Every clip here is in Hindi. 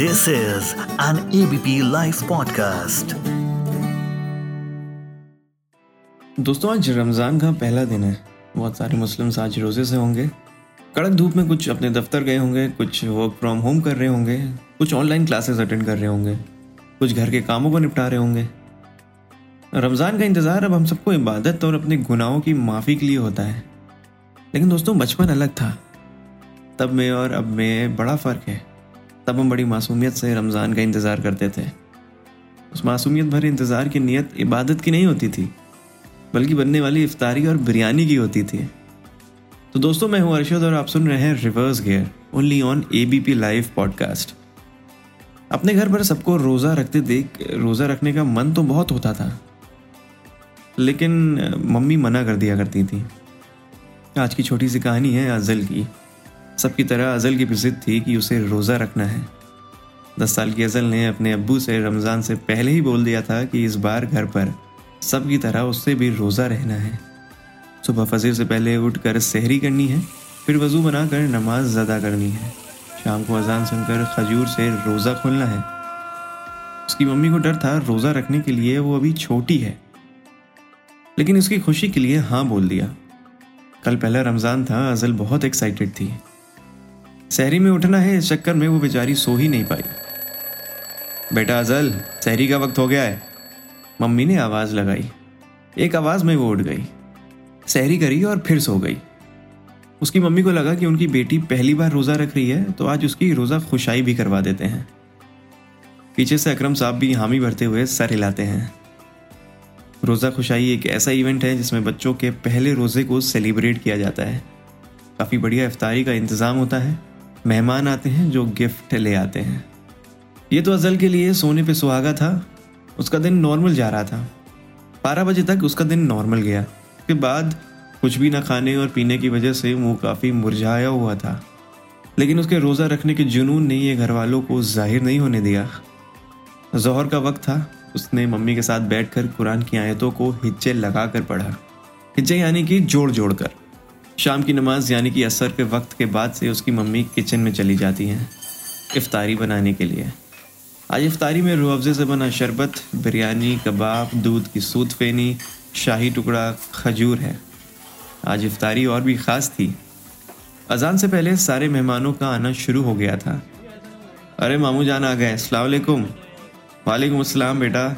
This is an ABP Life podcast. दोस्तों, आज रमज़ान का पहला दिन है। बहुत सारे मुस्लिम्स आज रोज़े से होंगे। कड़क धूप में कुछ अपने दफ्तर गए होंगे, कुछ वर्क फ्रॉम होम कर रहे होंगे, कुछ ऑनलाइन क्लासेस अटेंड कर रहे होंगे, कुछ घर के कामों को निपटा रहे होंगे। रमज़ान का इंतज़ार अब हम सबको इबादत और अपने गुनाहों की माफ़ी के लिए होता है। लेकिन दोस्तों, बचपन अलग था। तब में और अब में बड़ा फ़र्क है। तब हम बड़ी मासूमियत से रमज़ान का इंतज़ार करते थे। उस मासूमियत भरे इंतज़ार की नीयत इबादत की नहीं होती थी, बल्कि बनने वाली इफ्तारी और बिरयानी की होती थी। तो दोस्तों, मैं हूँ अरशद और आप सुन रहे हैं reverse gear only on A B P live podcast अपने घर पर सबको रोज़ा रखते देख, रोज़ा रखने का मन तो बहुत होता था, लेकिन मम्मी मना कर दिया करती थी। आज की छोटी सी कहानी है अजल की। सबकी तरह अजल की भी थी कि उसे रोज़ा रखना है। दस साल की अजल ने अपने अब्बू से रमज़ान से पहले ही बोल दिया था कि इस बार घर पर सबकी तरह उससे भी रोज़ा रहना है। सुबह फजर से पहले उठकर सहरी करनी है, फिर वज़ू बनाकर नमाज़ अदा करनी है। शाम को अजान सुनकर खजूर से रोज़ा खोलना है। उसकी मम्मी को डर था, रोज़ा रखने के लिए वो अभी छोटी है। लेकिन उसकी खुशी के लिए हाँ बोल दिया। कल पहला रमज़ान था, अजल बहुत एक्साइटेड थी। सहरी में उठना है, इस चक्कर में वो बेचारी सो ही नहीं पाई। बेटा अजल सहरी का वक्त हो गया है। मम्मी ने आवाज़ लगाई। एक आवाज़ में वो उठ गई। सहरी करी और फिर सो गई। उसकी मम्मी को लगा कि उनकी बेटी पहली बार रोज़ा रख रही है तो आज उसकी रोज़ा खुशाई भी करवा देते हैं। पीछे से अकरम साहब भी हामी भरते हुए सर हिलाते हैं। रोज़ा खुशाई एक ऐसा इवेंट है, जिसमें बच्चों के पहले रोज़े को सेलिब्रेट किया जाता है। काफ़ी बढ़िया इफ्तारी का इंतज़ाम होता है। मेहमान आते हैं जो गिफ्ट ले आते हैं। ये तो अजल के लिए सोने पे सुहागा था। उसका दिन नॉर्मल जा रहा था। बारह बजे तक उसका दिन नॉर्मल गया। उसके बाद कुछ भी ना खाने और पीने की वजह से वो काफ़ी मुरझाया हुआ था। लेकिन उसके रोज़ा रखने के जुनून ने ये घर वालों को ज़ाहिर नहीं होने दिया। जहर का वक्त था। उसने मम्मी के साथ बैठकर कुरान की आयतों को हिज्जे लगा कर पढ़ा। हिज्जे यानी कि जोड़ जोड़ कर शाम की नमाज़, यानी कि असर के वक्त के बाद से उसकी मम्मी किचन में चली जाती हैं, इफ्तारी बनाने के लिए। आज इफ्तारी में रूअफ़े से बना शरबत, बिरयानी, कबाब, दूध की सूत फेनी, शाही टुकड़ा, खजूर है। आज इफ्तारी और भी ख़ास थी। अजान से पहले सारे मेहमानों का आना शुरू हो गया था। अरे मामू जान आ गए अलैक्म वालेकुम। अस्सलाम बेटा,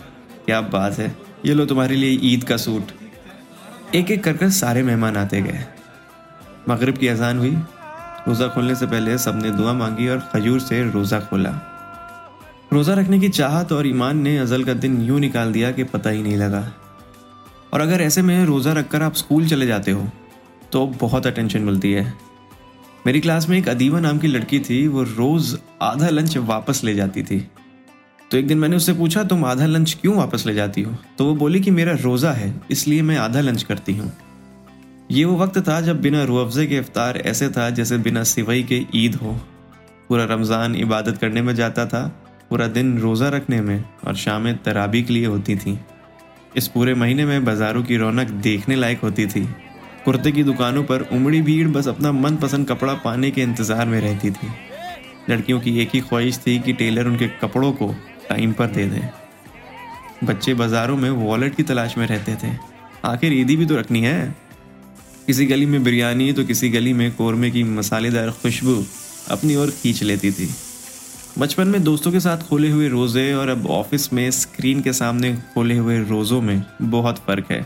क्या बात है। ये लो तुम्हारे लिए ईद का सूट। एक एक कर कर सारे मेहमान आते गए। मगरिब की अजान हुई। रोज़ा खोलने से पहले सबने दुआ मांगी और खजूर से रोज़ा खोला। रोज़ा रखने की चाहत और ईमान ने अजल का दिन यूँ निकाल दिया कि पता ही नहीं लगा। और अगर ऐसे में रोज़ा रखकर आप स्कूल चले जाते हो तो बहुत अटेंशन मिलती है। मेरी क्लास में एक अदीवा नाम की लड़की थी, वो रोज़ आधा लंच वापस ले जाती थी। तो एक दिन मैंने उससे पूछा, तुम आधा लंच क्यों वापस ले जाती हो? तो वो बोली कि मेरा रोज़ा है, इसलिए मैं आधा लंच करती हूँ। ये वो वक्त था जब बिना रुअफ़े के इफ्तार ऐसे था जैसे बिना सिवई के ईद हो। पूरा रमज़ान इबादत करने में जाता था, पूरा दिन रोज़ा रखने में और शामें तराबी के लिए होती थी। इस पूरे महीने में बाज़ारों की रौनक देखने लायक होती थी। कुर्ते की दुकानों पर उमड़ी भीड़ बस अपना मनपसंद कपड़ा पाने के इंतज़ार में रहती थी। लड़कियों की एक ही ख्वाहिश थी कि टेलर उनके कपड़ों को टाइम पर दे दें। बच्चे बाज़ारों में वॉलेट की तलाश में रहते थे। आखिर ईदी भी तो रखनी है। किसी गली में बिरयानी तो किसी गली में कौरमे की मसालेदार खुशबू अपनी ओर खींच लेती थी। बचपन में दोस्तों के साथ खोले हुए रोज़े और अब ऑफ़िस में स्क्रीन के सामने खोले हुए रोज़ों में बहुत फ़र्क है।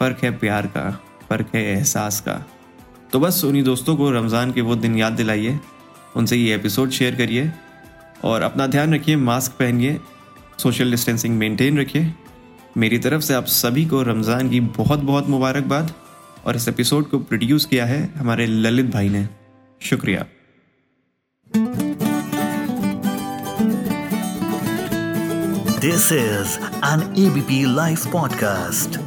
फ़र्क है प्यार का, फ़र्क है एहसास का। तो बस उन्हीं दोस्तों को रमज़ान के वो दिन याद दिलाइए, उनसे ये एपिसोड शेयर करिए और अपना ध्यान रखिए, मास्क पहनिए, सोशल डिस्टेंसिंग मेंटेन रखिए। मेरी तरफ़ से आप सभी को रमज़ान की बहुत बहुत मुबारकबाद। और इस एपिसोड को प्रोड्यूस किया है हमारे ललित भाई ने। शुक्रिया। This is an ABP live podcast